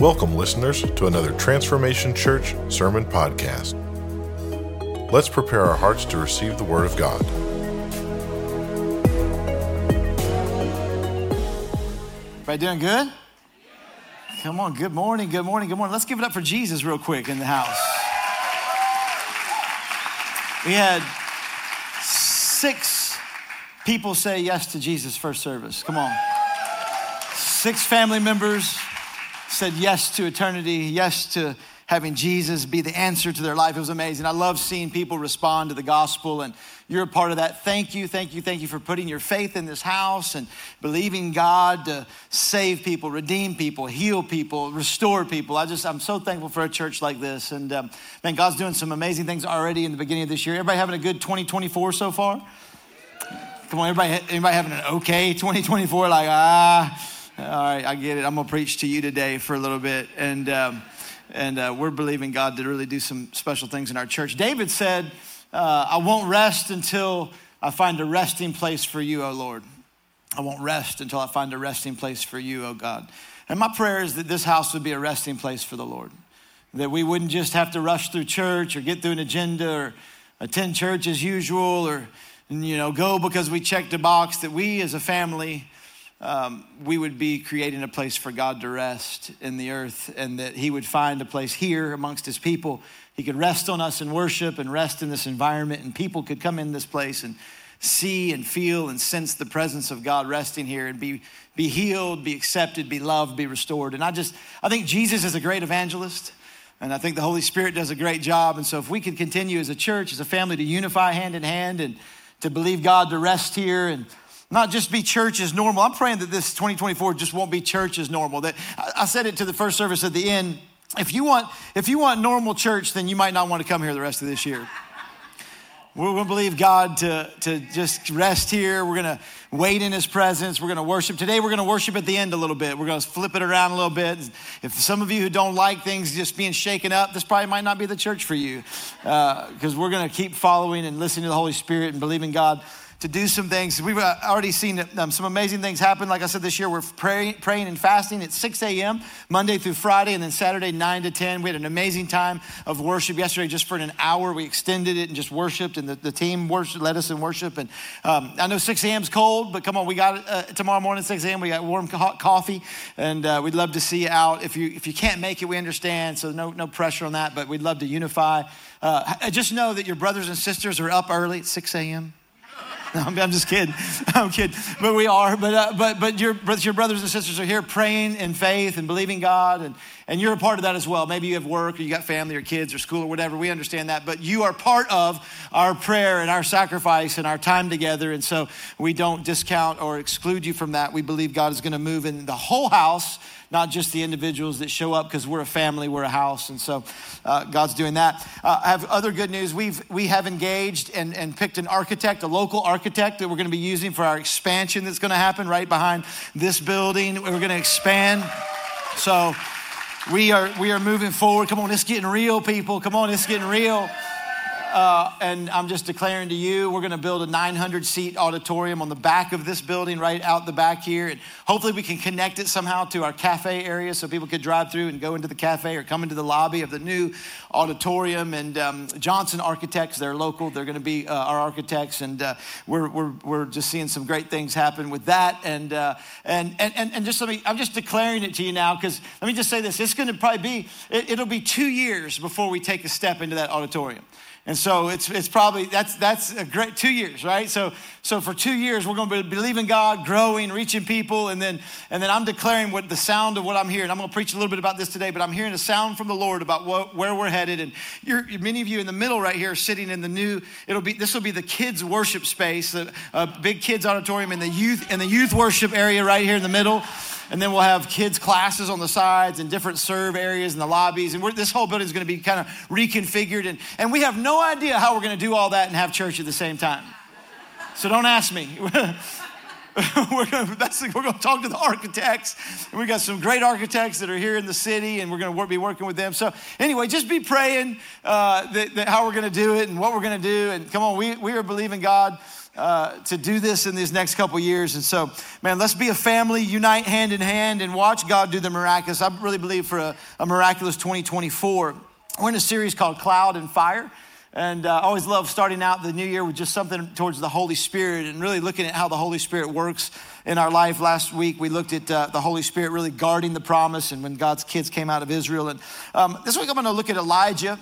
Welcome, listeners, to another Transformation Church Sermon Podcast. Let's prepare our hearts to receive the Word of God. Everybody doing good? Come on, good morning, good morning, good morning. Let's give it up for Jesus real quick in the house. We had six people say yes to Jesus first service. Come on. Six family members said yes to eternity, yes to having Jesus be the answer to their life. It was amazing. I love seeing people respond to the gospel, and you're a part of that. Thank you, thank you, thank you for putting your faith in this house and believing God to save people, redeem people, heal people, restore people. I just, I'm so thankful for a church like this. And um, man, God's doing some amazing things already in the beginning of this year. Everybody having a good 2024 so far? Come on, everybody, anybody having an okay 2024? Like, ah, all right, I get it. I'm gonna preach to you today for a little bit, and um, and uh, we're believing God to really do some special things in our church. David said, uh, "I won't rest until I find a resting place for you, O Lord. I won't rest until I find a resting place for you, O God." And my prayer is that this house would be a resting place for the Lord, that we wouldn't just have to rush through church or get through an agenda or attend church as usual or you know go because we checked a box. That we as a family um, we would be creating a place for God to rest in the earth and that He would find a place here amongst His people. He could rest on us in worship and rest in this environment, and people could come in this place and see and feel and sense the presence of God resting here and be, be healed, be accepted, be loved, be restored. And I just, I think Jesus is a great evangelist. And I think the Holy Spirit does a great job. And so, if we could continue as a church, as a family, to unify hand in hand and to believe God to rest here and not just be church as normal. I'm praying that this 2024 just won't be church as normal. That I said it to the first service at the end. If you want, if you want normal church, then you might not want to come here the rest of this year. We're going to believe God to, to just rest here. We're going to wait in His presence. We're going to worship. Today, we're going to worship at the end a little bit. We're going to flip it around a little bit. If some of you who don't like things just being shaken up, this probably might not be the church for you because uh, we're going to keep following and listening to the Holy Spirit and believing God to do some things. We've uh, already seen um, some amazing things happen. Like I said, this year we're praying, praying and fasting at 6 a.m., Monday through Friday, and then Saturday, 9 to 10. We had an amazing time of worship yesterday, just for an hour. We extended it and just worshiped, and the, the team worship, led us in worship. And um, I know 6 a.m. is cold, but come on, we got uh, tomorrow morning, 6 a.m., we got warm hot coffee, and uh, we'd love to see you out. If you, if you can't make it, we understand, so no, no pressure on that, but we'd love to unify. Uh, just know that your brothers and sisters are up early at 6 a.m. No, I'm just kidding. I'm kidding. But we are. But, uh, but, but your, your brothers and sisters are here praying in faith and believing God. And, and you're a part of that as well. Maybe you have work or you got family or kids or school or whatever. We understand that. But you are part of our prayer and our sacrifice and our time together. And so we don't discount or exclude you from that. We believe God is going to move in the whole house not just the individuals that show up because we're a family, we're a house. And so uh, God's doing that. Uh, I have other good news. We've, we have engaged and, and picked an architect, a local architect that we're going to be using for our expansion that's going to happen right behind this building. We're going to expand. So we are, we are moving forward. Come on, it's getting real, people. Come on, it's getting real. Uh, and I'm just declaring to you, we're going to build a 900 seat auditorium on the back of this building, right out the back here. And hopefully, we can connect it somehow to our cafe area so people could drive through and go into the cafe or come into the lobby of the new auditorium. And um, Johnson Architects, they're local, they're going to be uh, our architects. And uh, we're, we're, we're just seeing some great things happen with that. And, uh, and, and, and, just let me, I'm just declaring it to you now because let me just say this it's going to probably be, it, it'll be two years before we take a step into that auditorium. And so it's, it's probably, that's, that's a great two years, right? So, so for two years, we're going to be believing God, growing, reaching people. And then, and then I'm declaring what the sound of what I'm hearing. I'm going to preach a little bit about this today, but I'm hearing a sound from the Lord about what, where we're headed. And you're, many of you in the middle right here are sitting in the new, it'll be, this will be the kids worship space, a, a uh, big kids auditorium in the youth, in the youth worship area right here in the middle. And then we'll have kids' classes on the sides and different serve areas in the lobbies. And this whole building is going to be kind of reconfigured. And, and we have no idea how we're going to do all that and have church at the same time. So don't ask me. we're going to talk to the architects. We got some great architects that are here in the city, and we're going to be working with them. So, anyway, just be praying uh, that, that how we're going to do it and what we're going to do. And come on, we, we are believing God uh, to do this in these next couple years. And so, man, let's be a family, unite hand in hand, and watch God do the miraculous. I really believe for a, a miraculous 2024. We're in a series called Cloud and Fire. And uh, I always love starting out the new year with just something towards the Holy Spirit and really looking at how the Holy Spirit works in our life. Last week, we looked at uh, the Holy Spirit really guarding the promise and when God's kids came out of Israel. And um, this week, I'm going to look at Elijah.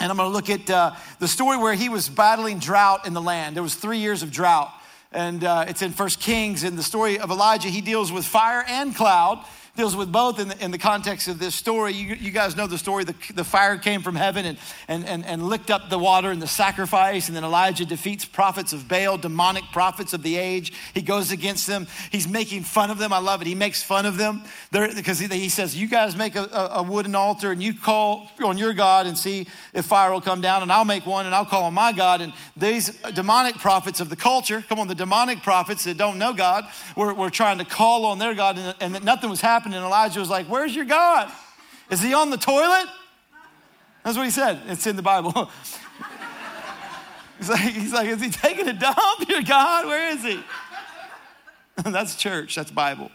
And I'm going to look at uh, the story where he was battling drought in the land. There was three years of drought. And uh, it's in First Kings. In the story of Elijah, he deals with fire and cloud deals with both in the, in the context of this story. You, you guys know the story. The, the fire came from heaven and, and, and, and licked up the water and the sacrifice. And then Elijah defeats prophets of Baal, demonic prophets of the age. He goes against them. He's making fun of them. I love it. He makes fun of them because he, he, says, You guys make a, a, wooden altar and you call on your God and see if fire will come down. And I'll make one and I'll call on my God. And these demonic prophets of the culture, come on, the demonic prophets that don't know God, were, were trying to call on their God and, and nothing was happening happened, and Elijah was like, Where's your God? Is he on the toilet? That's what he said. It's in the Bible. he's, like, he's like, Is he taking a dump? Your God? Where is he? that's church, that's Bible.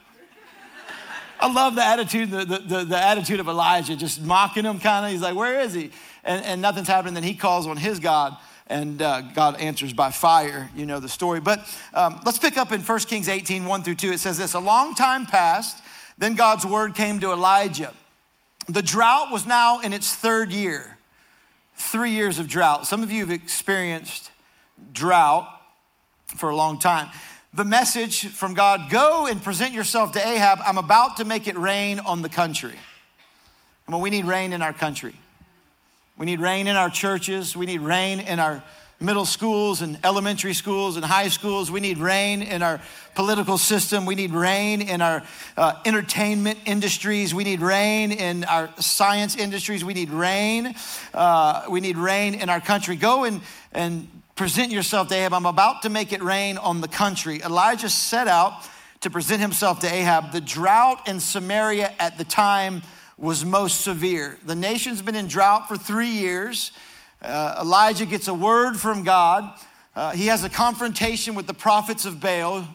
I love the attitude, the, the, the, attitude of Elijah, just mocking him kind of. He's like, Where is he? And, and nothing's happening. Then he calls on his God and uh, God answers by fire. You know the story. But um, let's pick up in 1 Kings 18, 1 through 2. It says this A long time passed, then God's word came to Elijah. The drought was now in its third year, three years of drought. Some of you have experienced drought for a long time. The message from God go and present yourself to Ahab. I'm about to make it rain on the country. I mean, we need rain in our country. We need rain in our churches. We need rain in our middle schools and elementary schools and high schools. We need rain in our political system. We need rain in our uh, entertainment industries. We need rain in our science industries. We need rain. Uh, we need rain in our country. Go and, and present yourself to Ahab. I'm about to make it rain on the country. Elijah set out to present himself to Ahab. The drought in Samaria at the time was most severe. The nation's been in drought for three years. Uh, Elijah gets a word from God. Uh, he has a confrontation with the prophets of Baal.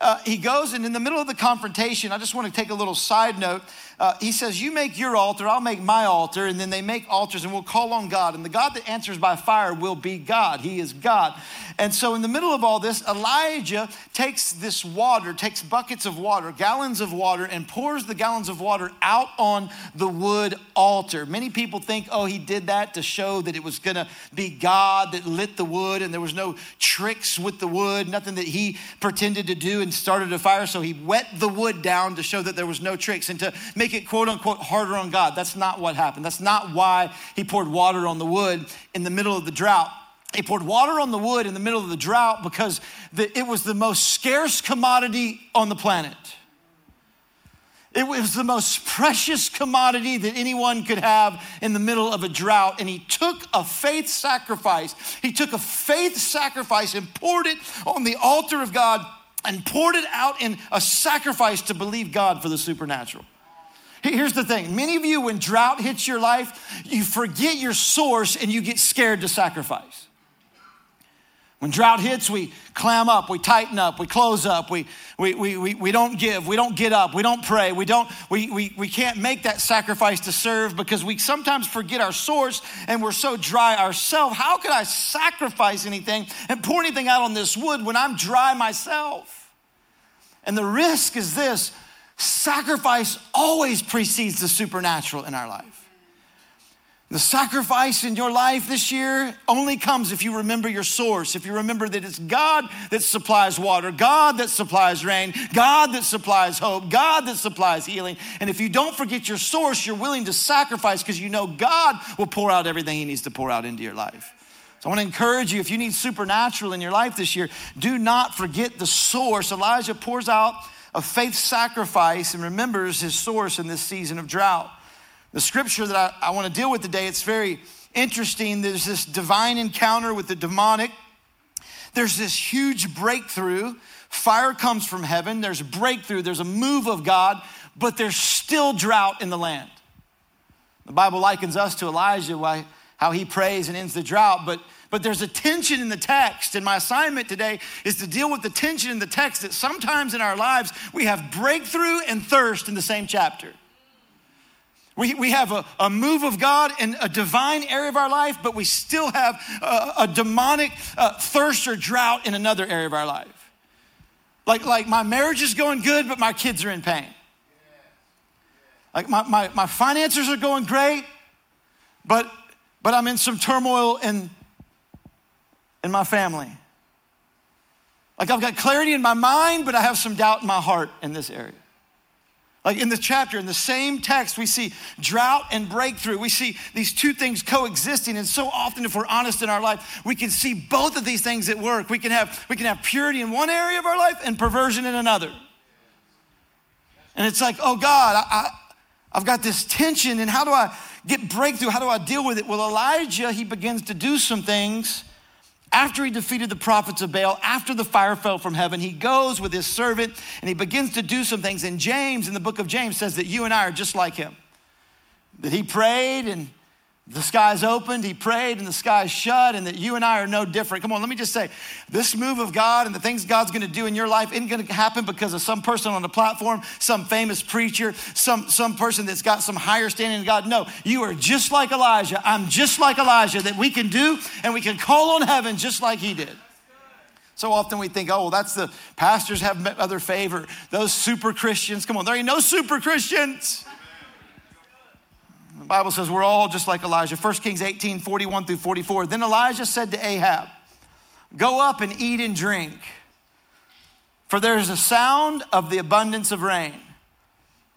Uh, he goes, and in the middle of the confrontation, I just want to take a little side note uh, he says, You make your altar, I'll make my altar. And then they make altars, and we'll call on God. And the God that answers by fire will be God. He is God. And so, in the middle of all this, Elijah takes this water, takes buckets of water, gallons of water, and pours the gallons of water out on the wood altar. Many people think, oh, he did that to show that it was going to be God that lit the wood, and there was no tricks with the wood, nothing that he pretended to do and started a fire. So he wet the wood down to show that there was no tricks and to make make it quote unquote harder on God. That's not what happened. That's not why he poured water on the wood in the middle of the drought. He poured water on the wood in the middle of the drought because the, it was the most scarce commodity on the planet. It was the most precious commodity that anyone could have in the middle of a drought. And he took a faith sacrifice. He took a faith sacrifice and poured it on the altar of God and poured it out in a sacrifice to believe God for the supernatural. Here's the thing many of you, when drought hits your life, you forget your source and you get scared to sacrifice. When drought hits, we clam up, we tighten up, we close up, we, we, we, we, we don't give, we don't get up, we don't pray, we, don't, we, we, we can't make that sacrifice to serve because we sometimes forget our source and we're so dry ourselves. How could I sacrifice anything and pour anything out on this wood when I'm dry myself? And the risk is this sacrifice always precedes the supernatural in our life. The sacrifice in your life this year only comes if you remember your source, if you remember that it's God that supplies water, God that supplies rain, God that supplies hope, God that supplies healing. And if you don't forget your source, you're willing to sacrifice because you know God will pour out everything He needs to pour out into your life. So I want to encourage you if you need supernatural in your life this year, do not forget the source. Elijah pours out of faith sacrifice and remembers his source in this season of drought. The scripture that I, I want to deal with today, it's very interesting. There's this divine encounter with the demonic. There's this huge breakthrough. Fire comes from heaven. There's a breakthrough. There's a move of God, but there's still drought in the land. The Bible likens us to Elijah, why, how he prays and ends the drought, but But there's a tension in the text, and my assignment today is to deal with the tension in the text that sometimes in our lives we have breakthrough and thirst in the same chapter. We, we have a, a move of God in a divine area of our life, but we still have a, a demonic uh, thirst or drought in another area of our life. Like, like my marriage is going good, but my kids are in pain. Like my, my, my finances are going great, but, but I'm in some turmoil in, in my family. Like I've got clarity in my mind, but I have some doubt in my heart in this area. Like in the chapter, in the same text, we see drought and breakthrough. We see these two things coexisting. And so often, if we're honest in our life, we can see both of these things at work. We can have, we can have purity in one area of our life and perversion in another. And it's like, oh God, I, I, I've got this tension, and how do I get breakthrough? How do I deal with it? Well, Elijah, he begins to do some things after he defeated the prophets of Baal, after the fire fell from heaven, he goes with his servant and he begins to do some things. And James, in the book of James, says that you and I are just like him. That he prayed and the skies opened, he prayed, and the skies shut, and that you and I are no different. Come on, let me just say this move of God and the things God's gonna do in your life isn't gonna happen because of some person on the platform, some famous preacher, some, some person that's got some higher standing in God. No, you are just like Elijah. I'm just like Elijah, that we can do and we can call on heaven just like he did. So often we think, oh, well, that's the pastors have other favor. Those super Christians. Come on, there ain't no super Christians. Bible says we're all just like Elijah. 1 Kings 18, 41 through 44. Then Elijah said to Ahab, Go up and eat and drink, for there is a sound of the abundance of rain.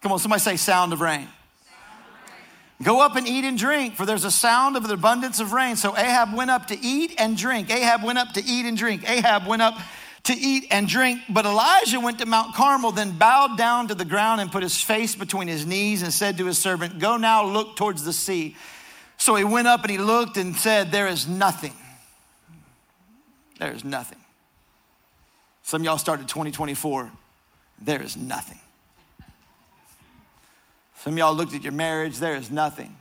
Come on, somebody say, sound of rain. Go up and eat and drink, for there's a sound of the abundance of rain. So Ahab went up to eat and drink. Ahab went up to eat and drink. Ahab went up to eat and drink. But Elijah went to Mount Carmel, then bowed down to the ground and put his face between his knees and said to his servant, Go now look towards the sea. So he went up and he looked and said, There is nothing. There is nothing. Some y'all started 2024. There is nothing. Some y'all looked at your marriage. There is nothing.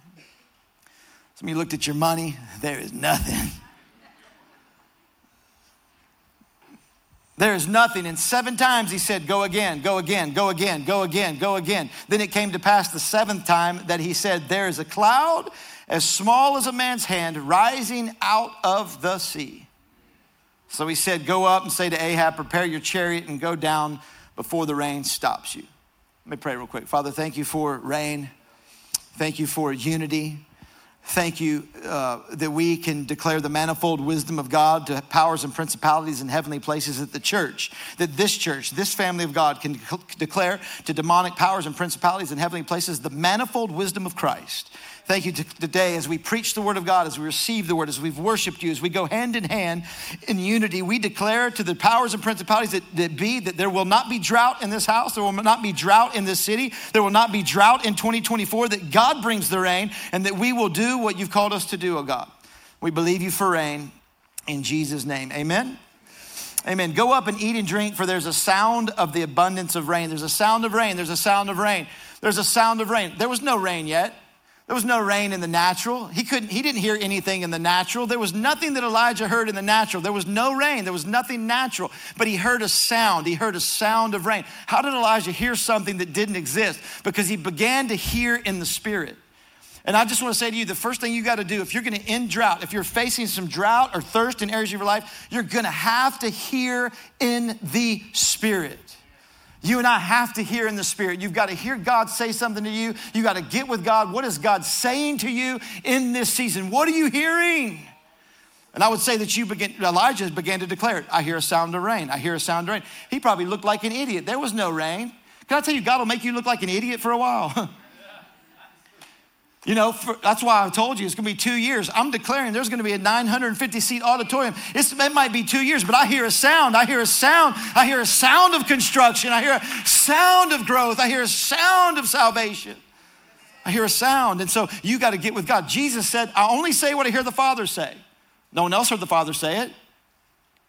Some of you looked at your money. There is nothing. There is nothing. And seven times he said, Go again, go again, go again, go again, go again. Then it came to pass the seventh time that he said, There is a cloud as small as a man's hand rising out of the sea. So he said, Go up and say to Ahab, Prepare your chariot and go down before the rain stops you. Let me pray real quick. Father, thank you for rain. Thank you for unity. Thank you uh, that we can declare the manifold wisdom of God to powers and principalities in heavenly places at the church. That this church, this family of God, can declare to demonic powers and principalities in heavenly places the manifold wisdom of Christ. Thank you today as we preach the word of God, as we receive the word, as we've worshiped you, as we go hand in hand in unity, we declare to the powers and principalities that, that be that there will not be drought in this house, there will not be drought in this city, there will not be drought in 2024, that God brings the rain and that we will do what you've called us to do, oh God. We believe you for rain in Jesus' name. Amen. Amen. Go up and eat and drink, for there's a sound of the abundance of rain. There's a sound of rain. There's a sound of rain. There's a sound of rain. There was no rain yet. There was no rain in the natural. He couldn't he didn't hear anything in the natural. There was nothing that Elijah heard in the natural. There was no rain. There was nothing natural. But he heard a sound. He heard a sound of rain. How did Elijah hear something that didn't exist? Because he began to hear in the spirit. And I just want to say to you the first thing you got to do if you're going to end drought, if you're facing some drought or thirst in areas of your life, you're going to have to hear in the spirit. You and I have to hear in the Spirit. You've got to hear God say something to you. You got to get with God. What is God saying to you in this season? What are you hearing? And I would say that you begin, Elijah began to declare it. I hear a sound of rain. I hear a sound of rain. He probably looked like an idiot. There was no rain. Can I tell you, God will make you look like an idiot for a while? You know, for, that's why I told you it's going to be two years. I'm declaring there's going to be a 950 seat auditorium. It's, it might be two years, but I hear a sound. I hear a sound. I hear a sound of construction. I hear a sound of growth. I hear a sound of salvation. I hear a sound. And so you got to get with God. Jesus said, I only say what I hear the Father say. No one else heard the Father say it.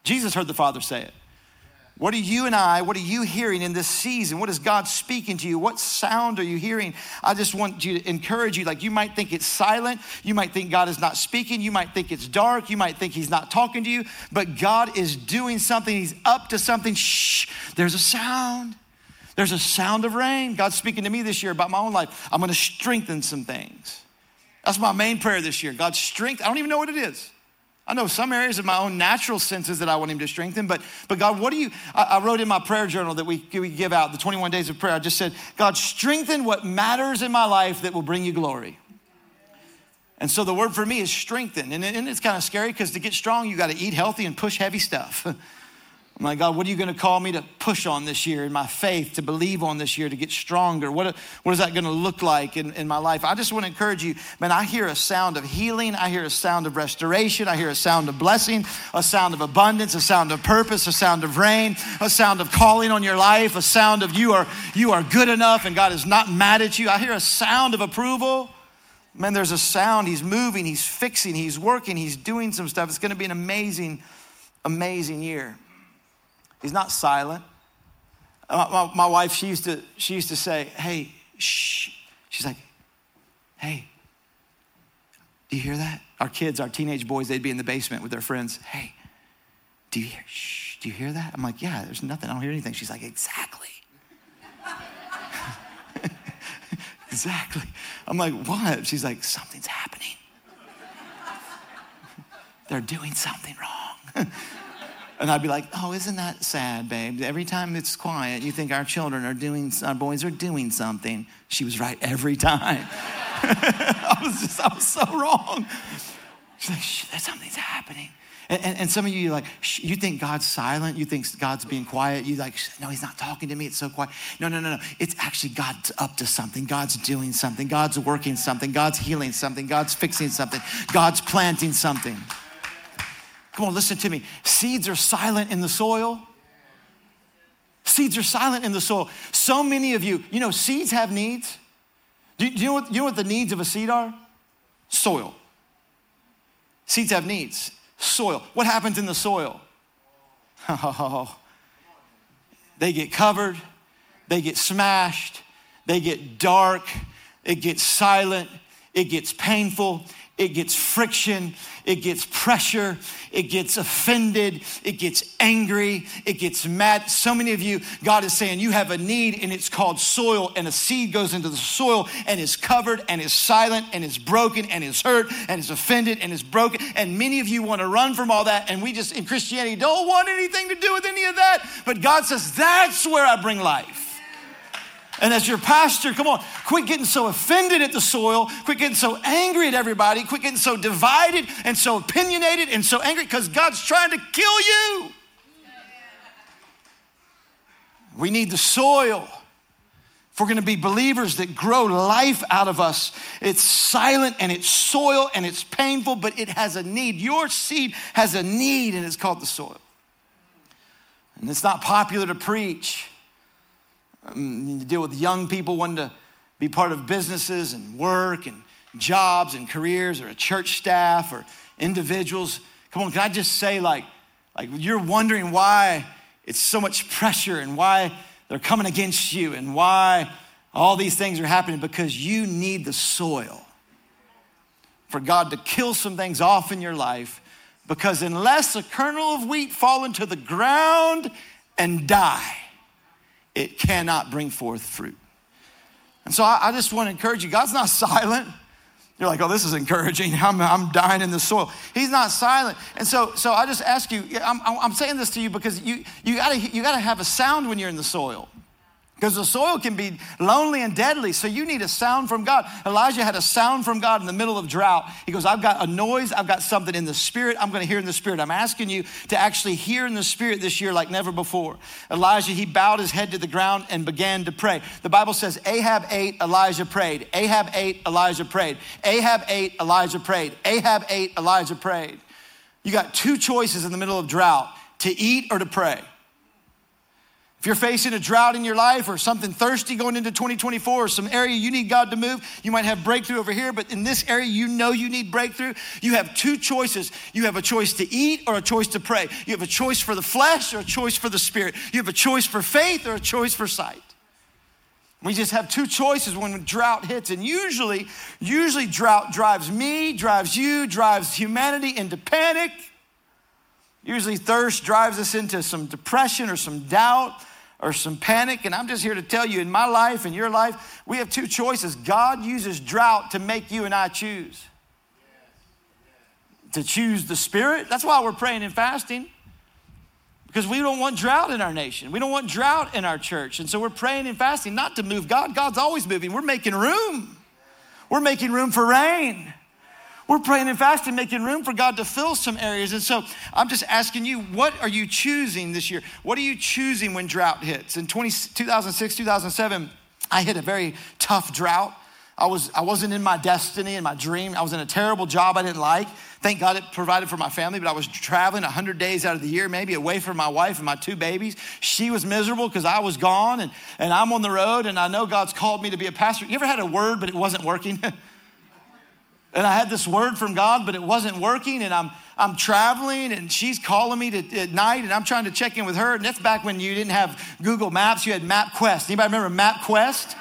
Jesus heard the Father say it. What are you and I, what are you hearing in this season? What is God speaking to you? What sound are you hearing? I just want you to encourage you. Like you might think it's silent. You might think God is not speaking. You might think it's dark. You might think He's not talking to you. But God is doing something. He's up to something. Shh, there's a sound. There's a sound of rain. God's speaking to me this year about my own life. I'm going to strengthen some things. That's my main prayer this year. God's strength. I don't even know what it is. I know some areas of my own natural senses that I want him to strengthen, but, but God, what do you? I, I, wrote in my prayer journal that we, we give out, the 21 days of prayer, I just said, God, strengthen what matters in my life that will bring you glory. And so the word for me is strengthen. And, and it's kind of scary because to get strong, you got to eat healthy and push heavy stuff. I'm like, God, what are you going to call me to push on this year in my faith, to believe on this year, to get stronger? What, what is that going to look like in, in my life? I just want to encourage you, man, I hear a sound of healing. I hear a sound of restoration. I hear a sound of blessing, a sound of abundance, a sound of purpose, a sound of rain, a sound of calling on your life, a sound of you are, you are good enough and God is not mad at you. I hear a sound of approval. Man, there's a sound. He's moving, he's fixing, he's working, he's doing some stuff. It's going to be an amazing, amazing year. He's not silent. My, my, my, wife, she used, to, she used to say, hey, shh. She's like, hey, do you hear that? Our kids, our teenage boys, they'd be in the basement with their friends. Hey, do you hear, shh, do you hear that? I'm like, yeah, there's nothing. I don't hear anything. She's like, exactly. exactly. I'm like, what? She's like, something's happening. They're doing something wrong. And I'd be like, oh, isn't that sad, babe? Every time it's quiet, you think our children are doing, our boys are doing something. She was right every time. I was just, I was so wrong. She's like, something's happening. And, and, and, some of you, like, you think God's silent. You think God's being quiet. You like, no, he's not talking to me. It's so quiet. No, no, no, no. It's actually God's up to something. God's doing something. God's working something. God's healing something. God's fixing something. God's planting something. Come on, listen to me. Seeds are silent in the soil. Seeds are silent in the soil. So many of you, you know, seeds have needs. Do you, know what, you know what the needs of a seed are? Soil. Seeds have needs. Soil. What happens in the soil? Oh, they get covered, they get smashed, they get dark, it gets silent, it gets painful, it gets friction, it gets pressure, it gets offended, it gets angry, it gets mad. So many of you, God is saying you have a need and it's called soil, and a seed goes into the soil and is covered and is silent and is broken and is hurt and is offended and is broken. And many of you want to run from all that, and we just in Christianity don't want anything to do with any of that. But God says, that's where I bring life. And as your pastor, come on, quit getting so offended at the soil, quit getting so angry at everybody, quit getting so divided and so opinionated and so angry because God's trying to kill you. We need the soil. If we're going to be believers that grow life out of us, it's silent and it's soil and it's painful, but it has a need. Your seed has a need, and it's called the soil. And it's not popular to preach. Um, you deal with young people wanting to be part of businesses and work and jobs and careers or a church staff or individuals. Come on, can I just say, like, like you're wondering why it's so much pressure and why they're coming against you and why all these things are happening because you need the soil for God to kill some things off in your life. Because unless a kernel of wheat fall into the ground and die, it cannot bring forth fruit. And so I, I just want to encourage you God's not silent. You're like, oh, this is encouraging. I'm, I'm dying in the soil. He's not silent. And so, so I just ask you, I'm, I'm saying this to you because you, you, gotta, you gotta have a sound when you're in the soil. Because the soil can be lonely and deadly, so you need a sound from God. Elijah had a sound from God in the middle of drought. He goes, I've got a noise, I've got something in the spirit, I'm gonna hear in the spirit. I'm asking you to actually hear in the spirit this year like never before. Elijah, he bowed his head to the ground and began to pray. The Bible says, Ahab ate, Elijah prayed. Ahab ate, Elijah prayed. Ahab ate, Elijah prayed. Ahab ate, Elijah prayed. You got two choices in the middle of drought to eat or to pray. If you're facing a drought in your life or something thirsty going into 2024 or some area you need God to move, you might have breakthrough over here, but in this area you know you need breakthrough. You have two choices. You have a choice to eat or a choice to pray. You have a choice for the flesh or a choice for the spirit. You have a choice for faith or a choice for sight. We just have two choices when drought hits. And usually, usually drought drives me, drives you, drives humanity into panic. Usually thirst drives us into some depression or some doubt or some panic. And I'm just here to tell you in my life and your life, we have two choices. God uses drought to make you and I choose. To choose the Spirit. That's why we're praying and fasting. Because we don't want drought in our nation. We don't want drought in our church. And so we're praying and fasting not to move God. God's always moving. We're making room. We're making room for rain. We're praying and fasting, making room for God to fill some areas. And so I'm just asking you, what are you choosing this year? What are you choosing when drought hits? In 20, 2006, 2007, I hit a very tough drought. I, was, I wasn't in my destiny and my dream. I was in a terrible job I didn't like. Thank God it provided for my family, but I was traveling 100 days out of the year, maybe away from my wife and my two babies. She was miserable because I was gone and, and I'm on the road and I know God's called me to be a pastor. You ever had a word, but it wasn't working? and I had this word from God, but it wasn't working. And I'm I'm traveling, and she's calling me to, at night, and I'm trying to check in with her. And that's back when you didn't have Google Maps; you had MapQuest. Anybody remember MapQuest?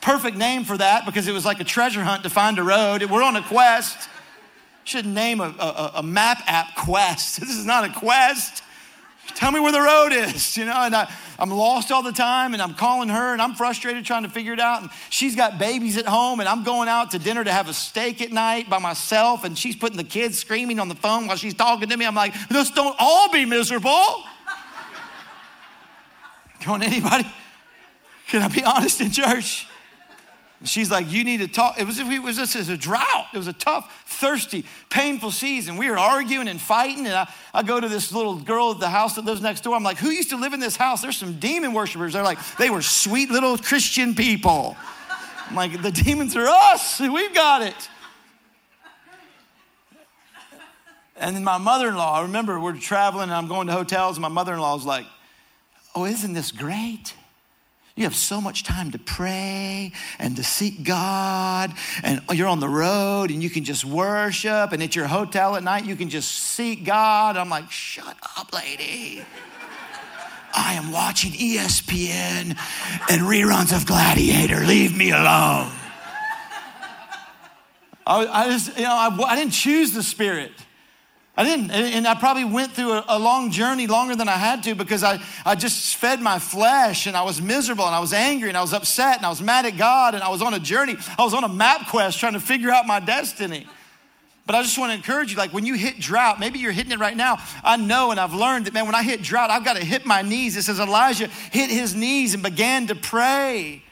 Perfect name for that because it was like a treasure hunt to find a road. We're on a quest. Should name a, a, a map app quest. This is not a quest. Tell me where the road is, you know? And I, I'm lost all the time and I'm calling her and I'm frustrated trying to figure it out. And she's got babies at home and I'm going out to dinner to have a steak at night by myself and she's putting the kids screaming on the phone while she's talking to me. I'm like, let's don't all be miserable. On, anybody? Can I be honest in church? She's like, You need to talk. It was, it was just as a drought. It was a tough, thirsty, painful season. We were arguing and fighting. And I, I go to this little girl at the house that lives next door. I'm like, Who used to live in this house? There's some demon worshipers. They're like, They were sweet little Christian people. I'm like, The demons are us. We've got it. And then my mother in law, I remember we're traveling and I'm going to hotels, and my mother in law's like, Oh, isn't this great? You have so much time to pray and to seek God, and you're on the road and you can just worship, and at your hotel at night, you can just seek God. I'm like, shut up, lady. I am watching ESPN and reruns of Gladiator. Leave me alone. I, I just, you know, I, I didn't choose the Spirit. I didn't. And I probably went through a, long journey longer than I had to because I, I just fed my flesh and I was miserable and I was angry and I was upset and I was mad at God and I was on a journey. I was on a map quest trying to figure out my destiny. But I just want to encourage you like when you hit drought, maybe you're hitting it right now. I know and I've learned that, man, when I hit drought, I've got to hit my knees. It says Elijah hit his knees and began to pray.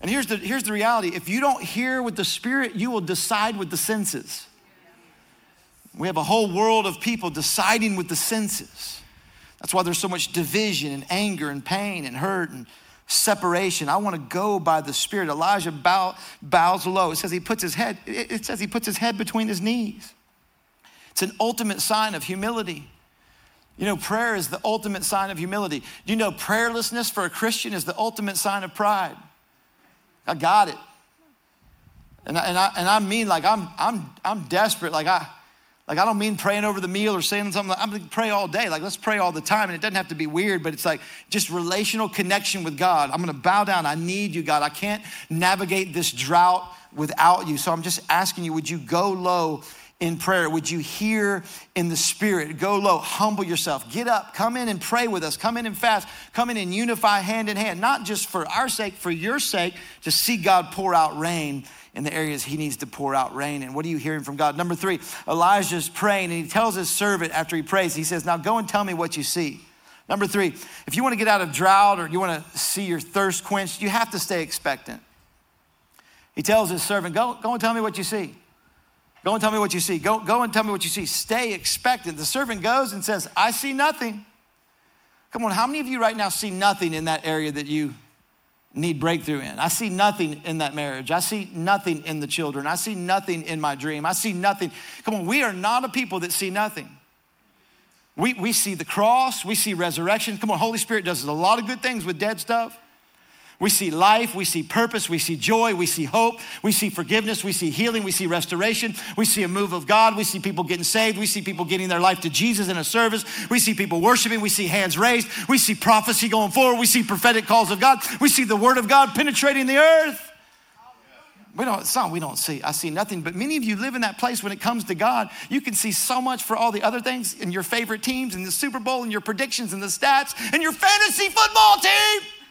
And here's the, here's the reality if you don't hear with the Spirit, you will decide with the senses. We have a whole world of people deciding with the senses. That's why there's so much division and anger and pain and hurt and separation. I want to go by the Spirit. Elijah bow, bows low. It says he puts his head, it says he puts his head between his knees. It's an ultimate sign of humility. You know, prayer is the ultimate sign of humility. Do you know prayerlessness for a Christian is the ultimate sign of pride? I got it. And I, and I, and I mean like I'm, I'm, I'm desperate. Like I, like, I don't mean praying over the meal or saying something. I'm going to pray all day. Like, let's pray all the time. And it doesn't have to be weird, but it's like just relational connection with God. I'm going to bow down. I need you, God. I can't navigate this drought without you. So I'm just asking you, would you go low in prayer? Would you hear in the spirit? Go low, humble yourself, get up, come in and pray with us, come in and fast, come in and unify hand in hand, not just for our sake, for your sake, to see God pour out rain in the areas he needs to pour out rain. And what are you hearing from God? Number three, Elijah's praying and he tells his servant after he prays, he says, Now go and tell me what you see. Number three, if you want to get out of drought or you want to see your thirst quenched, you have to stay expectant. He tells his servant, Go, go and tell me what you see. Go and tell me what you see. Go, go and tell me what you see. Stay expectant. The servant goes and says, I see nothing. Come on, how many of you right now see nothing in that area that you need breakthrough in. I see nothing in that marriage. I see nothing in the children. I see nothing in my dream. I see nothing. Come on, we are not a people that see nothing. We, we see the cross, we see resurrection. Come on, Holy Spirit does a lot of good things with dead stuff. We see life, we see purpose, we see joy, we see hope, we see forgiveness, we see healing, we see restoration, we see a move of God, we see people getting saved, we see people getting their life to Jesus in a service, we see people worshiping, we see hands raised, we see prophecy going forward, we see prophetic calls of God, we see the word of God penetrating the earth. We don't, it's not we don't see. I see nothing, but many of you live in that place when it comes to God. You can see so much for all the other things in your favorite teams and the Super Bowl and your predictions and the stats and your fantasy football team.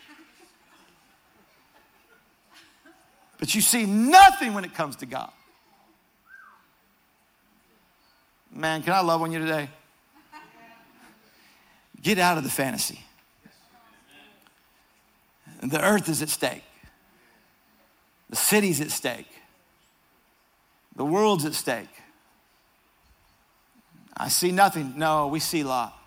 But you see nothing when it comes to God. Man, can I love on you today? Get out of the fantasy. The earth is at stake. The city's at stake. The world's at stake. I see nothing. No, we see Lot.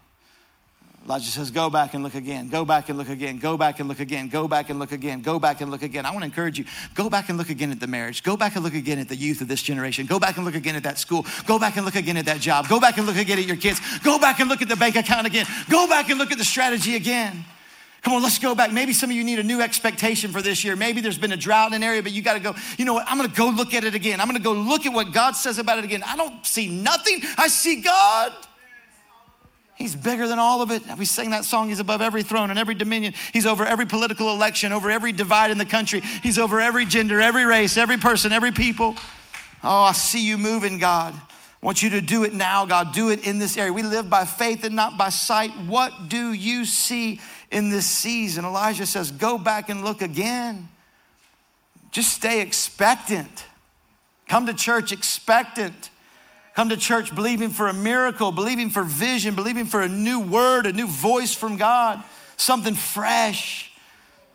Elijah says, Go back and look again. Go back and look again. Go back and look again. Go back and look again. Go back and look again. I want to encourage you go back and look again at the marriage. Go back and look again at the youth of this generation. Go back and look again at that school. Go back and look again at that job. Go back and look again at your kids. Go back and look at the bank account again. Go back and look at the strategy again. Come on, let's go back. Maybe some of you need a new expectation for this year. Maybe there's been a drought in an area, but you got to go, you know what? I'm going to go look at it again. I'm going to go look at what God says about it again. I don't see nothing, I see God. He's bigger than all of it. We sing that song, He's above every throne and every dominion. He's over every political election, over every divide in the country. He's over every gender, every race, every person, every people. Oh, I see you moving, God. I want you to do it now, God. Do it in this area. We live by faith and not by sight. What do you see in this season. Elijah says, Go back and look again. Just stay expectant. Come to church expectant. Come to church believing for a miracle, believing for vision, believing for a new word, a new voice from God, something fresh.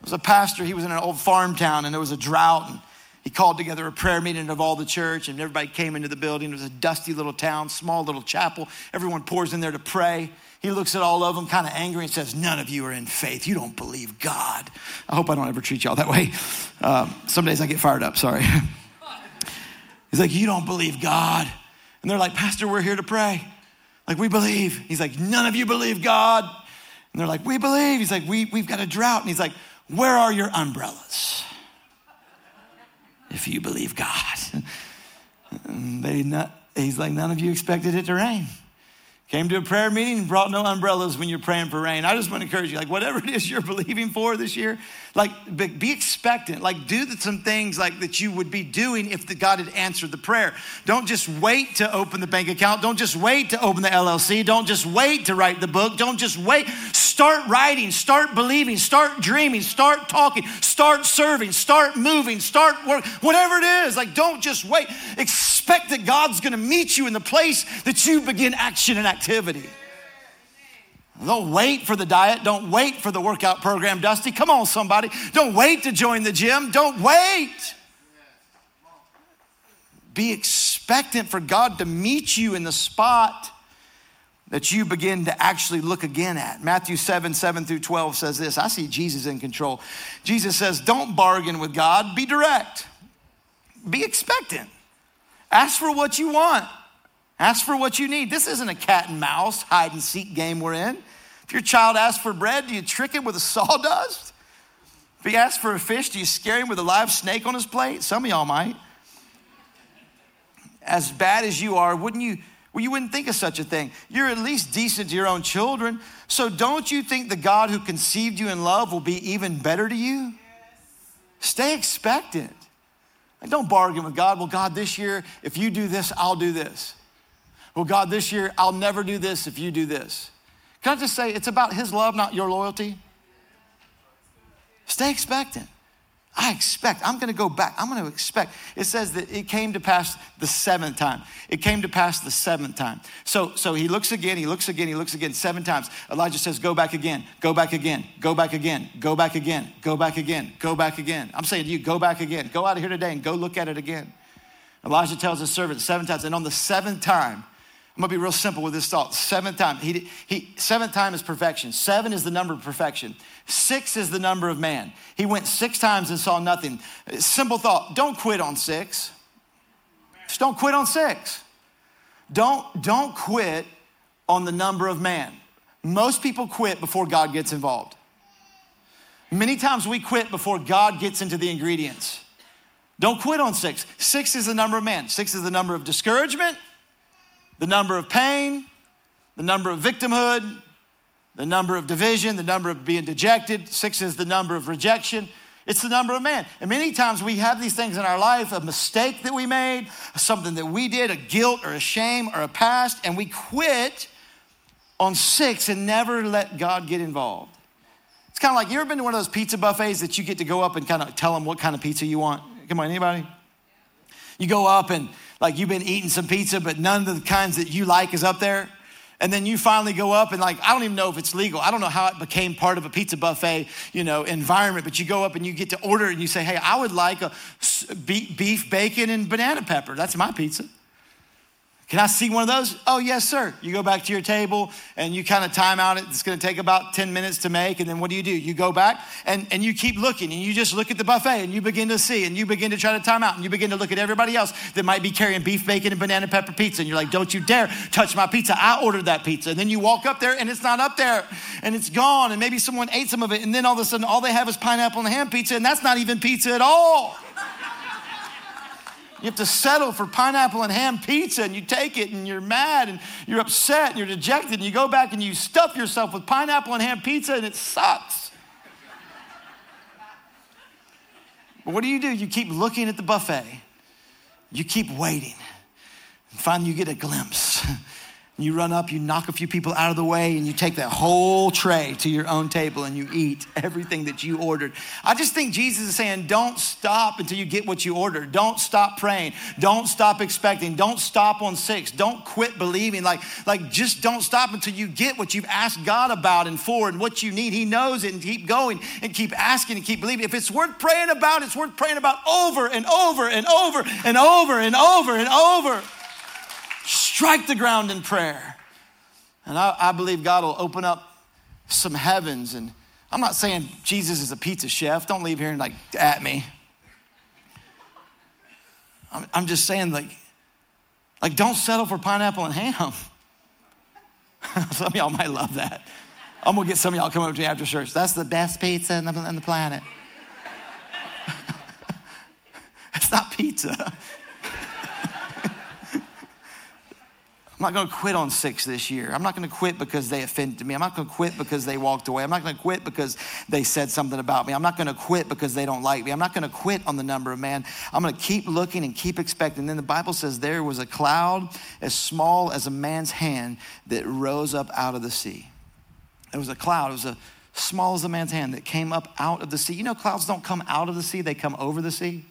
There was a pastor, he was in an old farm town and there was a drought. And he called together a prayer meeting of all the church and everybody came into the building. It was a dusty little town, small little chapel. Everyone pours in there to pray. He looks at all of them kind of angry and says, None of you are in faith. You don't believe God. I hope I don't ever treat y'all that way. Um, some days I get fired up, sorry. He's like, You don't believe God. And they're like, Pastor, we're here to pray. Like, we believe. He's like, None of you believe God. And they're like, We believe. He's like, we, We've got a drought. And he's like, Where are your umbrellas? If you believe God. And they not, he's like, None of you expected it to rain. Came to a prayer meeting, brought no umbrellas when you're praying for rain. I just want to encourage you, like whatever it is you're believing for this year, like be expectant. Like do some things like that you would be doing if the God had answered the prayer. Don't just wait to open the bank account. Don't just wait to open the LLC. Don't just wait to write the book. Don't just wait. Start writing. Start believing. Start dreaming. Start talking. Start serving. Start moving. Start work. Whatever it is, like don't just wait. Expect that God's to meet you in the place that you begin action and activity. Don't wait for the diet. Don't wait for the workout program, Dusty. Come on, somebody. Don't wait to join the gym. Don't wait. Be expectant for God to meet you in the spot that you begin to actually look again at. Matthew 7 7 through 12 says this I see Jesus in control. Jesus says, Don't bargain with God, be direct, be expectant. Ask for what you want. Ask for what you need. This isn't a cat and mouse hide and seek game we're in. If your child asks for bread, do you trick him with a sawdust? If he asks for a fish, do you scare him with a live snake on his plate? Some of y'all might. As bad as you are, wouldn't you? Well, you wouldn't think of such a thing. You're at least decent to your own children. So don't you think the God who conceived you in love will be even better to you? Stay expectant. And don't bargain with God. Well, God, this year, if you do this, I'll do this. Well, God, this year, I'll never do this if you do this. Can I just say, it's about His love, not your loyalty? Stay expectant. I expect, I'm gonna go back. I'm gonna expect. It says that it came to pass the seventh time. It came to pass the seventh time. So, so he looks again, he looks again, he looks again, seven times. Elijah says, Go back again, go back again, go back again, go back again, go back again, go back again. I'm saying to you, go back again. Go out of here today and go look at it again. Elijah tells his servant seven times, and on the seventh time, I'm gonna be real simple with this thought. Seventh time, he, he, seventh time is perfection. Seven is the number of perfection. Six is the number of man. He went six times and saw nothing. Simple thought, don't quit on six. Just don't quit on six. Don't, don't quit on the number of man. Most people quit before God gets involved. Many times we quit before God gets into the ingredients. Don't quit on six. Six is the number of man. Six is the number of discouragement, the number of pain, the number of victimhood, the number of division, the number of being dejected. Six is the number of rejection. It's the number of man. And many times we have these things in our life a mistake that we made, something that we did, a guilt or a shame or a past, and we quit on six and never let God get involved. It's kind of like you ever been to one of those pizza buffets that you get to go up and kind of tell them what kind of pizza you want? Come on, anybody? You go up and like you've been eating some pizza, but none of the kinds that you like is up there. And then you finally go up and like, I don't even know if it's legal. I don't know how it became part of a pizza buffet, you know, environment, but you go up and you get to order and you say, hey, I would like a beef, bacon, and banana pepper. That's my pizza. Can I see one of those? Oh, yes, sir. You go back to your table and you kind of time out it. It's going to take about 10 minutes to make. And then what do you do? You go back and, and you keep looking and you just look at the buffet and you begin to see and you begin to try to time out and you begin to look at everybody else that might be carrying beef, bacon, and banana pepper pizza. And you're like, don't you dare touch my pizza. I ordered that pizza. And then you walk up there and it's not up there and it's gone. And maybe someone ate some of it. And then all of a sudden, all they have is pineapple and ham pizza. And that's not even pizza at all. You have to settle for pineapple and ham pizza, and you take it, and you're mad, and you're upset, and you're dejected, and you go back and you stuff yourself with pineapple and ham pizza, and it sucks. But what do you do? You keep looking at the buffet, you keep waiting, and finally you get a glimpse you run up, you knock a few people out of the way, and you take that whole tray to your own table and you eat everything that you ordered. I just think Jesus is saying, don't stop until you get what you ordered. Don't stop praying. Don't stop expecting. Don't stop on six. Don't quit believing. Like, like just don't stop until you get what you've asked God about and for and what you need. He knows it and keep going and keep asking and keep believing. If it's worth praying about, it's worth praying about over and over and over and over and over and over strike the ground in prayer. And I, I believe God will open up some heavens. And I'm not saying Jesus is a pizza chef. Don't leave here and like at me. I'm, I'm just saying, like, like, don't settle for pineapple and ham. some of y'all might love that. I'm gonna get some of y'all coming up to me after church. That's the best pizza on the, on the planet. it's not pizza. I'm not going to quit on six this year. I'm not going to quit because they offended me. I'm not going to quit because they walked away. I'm not going to quit because they said something about me. I'm not going to quit because they don't like me. I'm not going to quit on the number of man. I'm going to keep looking and keep expecting. And then the Bible says there was a cloud as small as a man's hand that rose up out of the sea. It was a cloud. It was a small as a man's hand that came up out of the sea. You know, clouds don't come out of the sea, they come over the sea.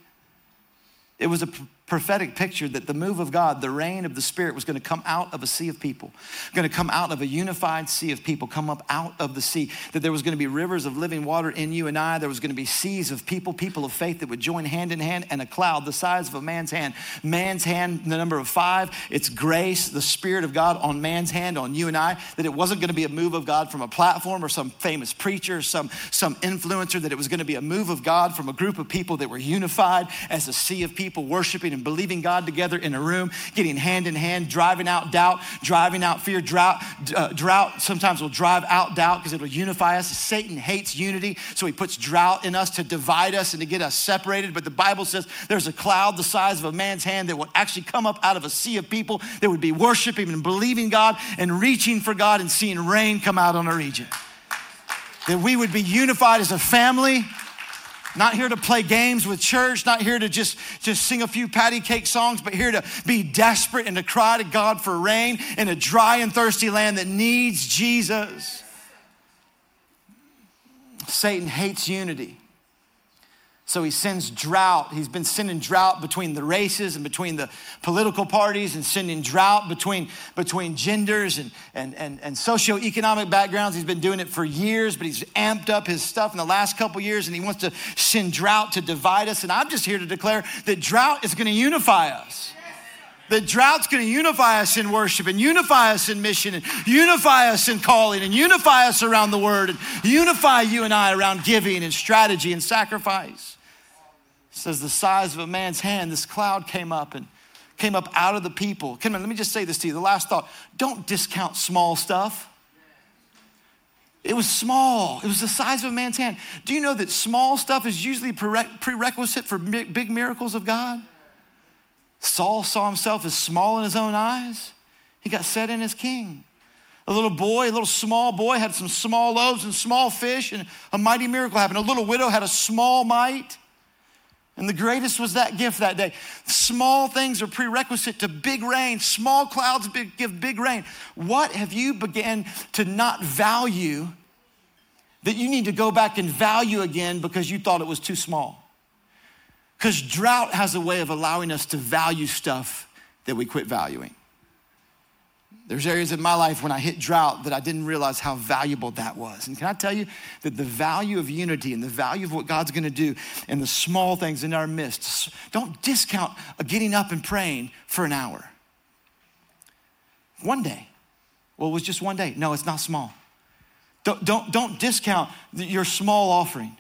It was a prophetic picture that the move of God, the reign of the Spirit, was going to come out of a sea of people, going to come out of a unified sea of people, come up out of the sea. That there was going to be rivers of living water in you and I. There was going to be seas of people, people of faith that would join hand in hand, and a cloud the size of a man's hand. Man's hand, the number of five, it's grace, the Spirit of God on man's hand, on you and I. That it wasn't going to be a move of God from a platform or some famous preacher, some, some influencer, that it was going to be a move of God from a group of people that were unified as a sea of people worshiping and believing God together in a room, getting hand in hand, driving out doubt, driving out fear. Drought, uh, drought sometimes will drive out doubt because it'll unify us. Satan hates unity, so he puts drought in us to divide us and to get us separated. But the Bible says there's a cloud the size of a man's hand that will actually come up out of a sea of people that would be worshiping and believing God and reaching for God and seeing rain come out on a region. That we would be unified as a family not here to play games with church, not here to just, just sing a few patty cake songs, but here to be desperate and to cry to God for rain in a dry and thirsty land that needs Jesus. Satan hates unity. So he sends drought. He's been sending drought between the races and between the political parties and sending drought between, between genders and, and, and, and socioeconomic backgrounds. He's been doing it for years, but he's amped up his stuff in the last couple years and he wants to send drought to divide us. And I'm just here to declare that drought is going to unify us. That drought's going to unify us in worship and unify us in mission and unify us in calling and unify us around the word and unify you and I around giving and strategy and sacrifice says the size of a man's hand, this cloud came up and came up out of the people. Come on, let me just say this to you. The last thought don't discount small stuff. It was small. It was the size of a man's hand. Do you know that small stuff is usually prerequisite for big miracles of God? Saul saw himself as small in his own eyes. He got set in as king. A little boy, a little small boy, had some small loaves and small fish, and a mighty miracle happened. A little widow had a small mite. And the greatest was that gift that day. Small things are prerequisite to big rain. Small clouds big, give big rain. What have you began to not value that you need to go back and value again because you thought it was too small? Because drought has a way of allowing us to value stuff that we quit valuing. There's areas in my life when I hit drought that I didn't realize how valuable that was. And can I tell you that the value of unity and the value of what God's gonna do and the small things in our midst, don't discount getting up and praying for an hour. One day. Well, it was just one day. No, it's not small. Don't, don't, don't discount your small offering.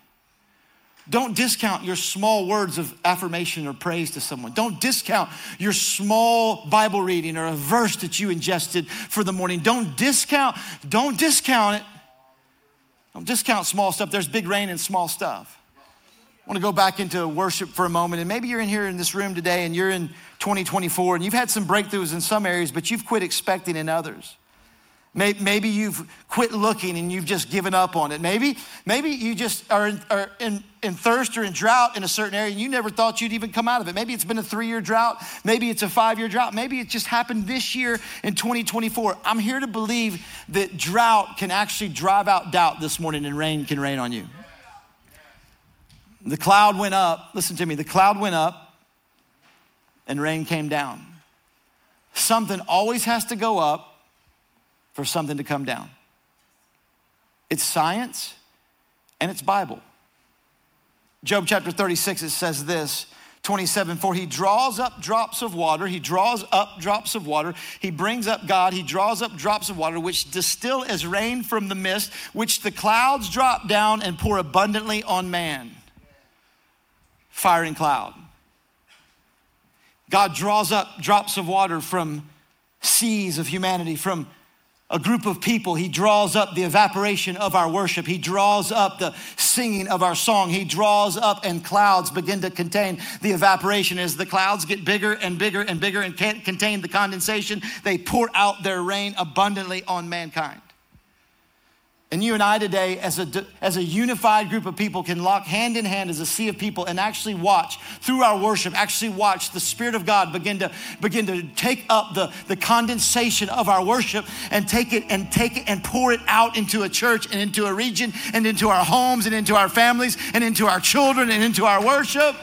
Don't discount your small words of affirmation or praise to someone. Don't discount your small Bible reading or a verse that you ingested for the morning. Don't discount, don't discount it. Don't discount small stuff. There's big rain and small stuff. I want to go back into worship for a moment. And maybe you're in here in this room today and you're in 2024 and you've had some breakthroughs in some areas, but you've quit expecting in others. Maybe you've quit looking and you've just given up on it. Maybe, maybe you just are, in, are in, in thirst or in drought in a certain area and you never thought you'd even come out of it. Maybe it's been a three year drought. Maybe it's a five year drought. Maybe it just happened this year in 2024. I'm here to believe that drought can actually drive out doubt this morning and rain can rain on you. The cloud went up. Listen to me. The cloud went up and rain came down. Something always has to go up for something to come down. It's science and it's Bible. Job chapter 36, it says this 27 For he draws up drops of water, he draws up drops of water, he brings up God, he draws up drops of water, which distill as rain from the mist, which the clouds drop down and pour abundantly on man. Fire and cloud. God draws up drops of water from seas of humanity, from a group of people. He draws up the evaporation of our worship. He draws up the singing of our song. He draws up, and clouds begin to contain the evaporation. As the clouds get bigger and bigger and bigger and can't contain the condensation, they pour out their rain abundantly on mankind. And you and I today, as a, as a unified group of people, can lock hand in hand as a sea of people and actually watch through our worship, actually watch the Spirit of God begin to begin to take up the, the condensation of our worship and take it and take it and pour it out into a church and into a region and into our homes and into our families and into our children and into our worship.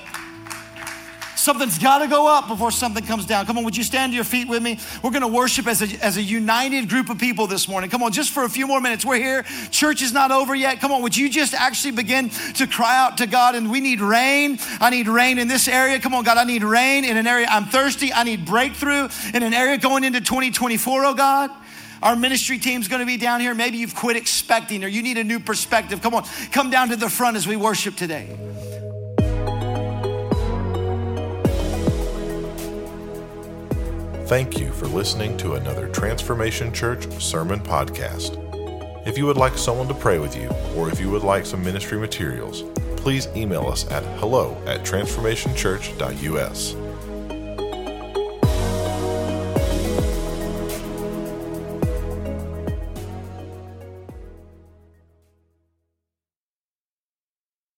Something's got to go up before something comes down. Come on, would you stand to your feet with me? We're going to worship as a, as a united group of people this morning. Come on, just for a few more minutes. We're here. Church is not over yet. Come on, would you just actually begin to cry out to God? And we need rain. I need rain in this area. Come on, God, I need rain in an area. I'm thirsty. I need breakthrough in an area going into 2024, oh God. Our ministry team's gonna be down here. Maybe you've quit expecting or you need a new perspective. Come on, come down to the front as we worship today. Thank you for listening to another Transformation Church Sermon Podcast. If you would like someone to pray with you, or if you would like some ministry materials, please email us at hello at transformationchurch.us.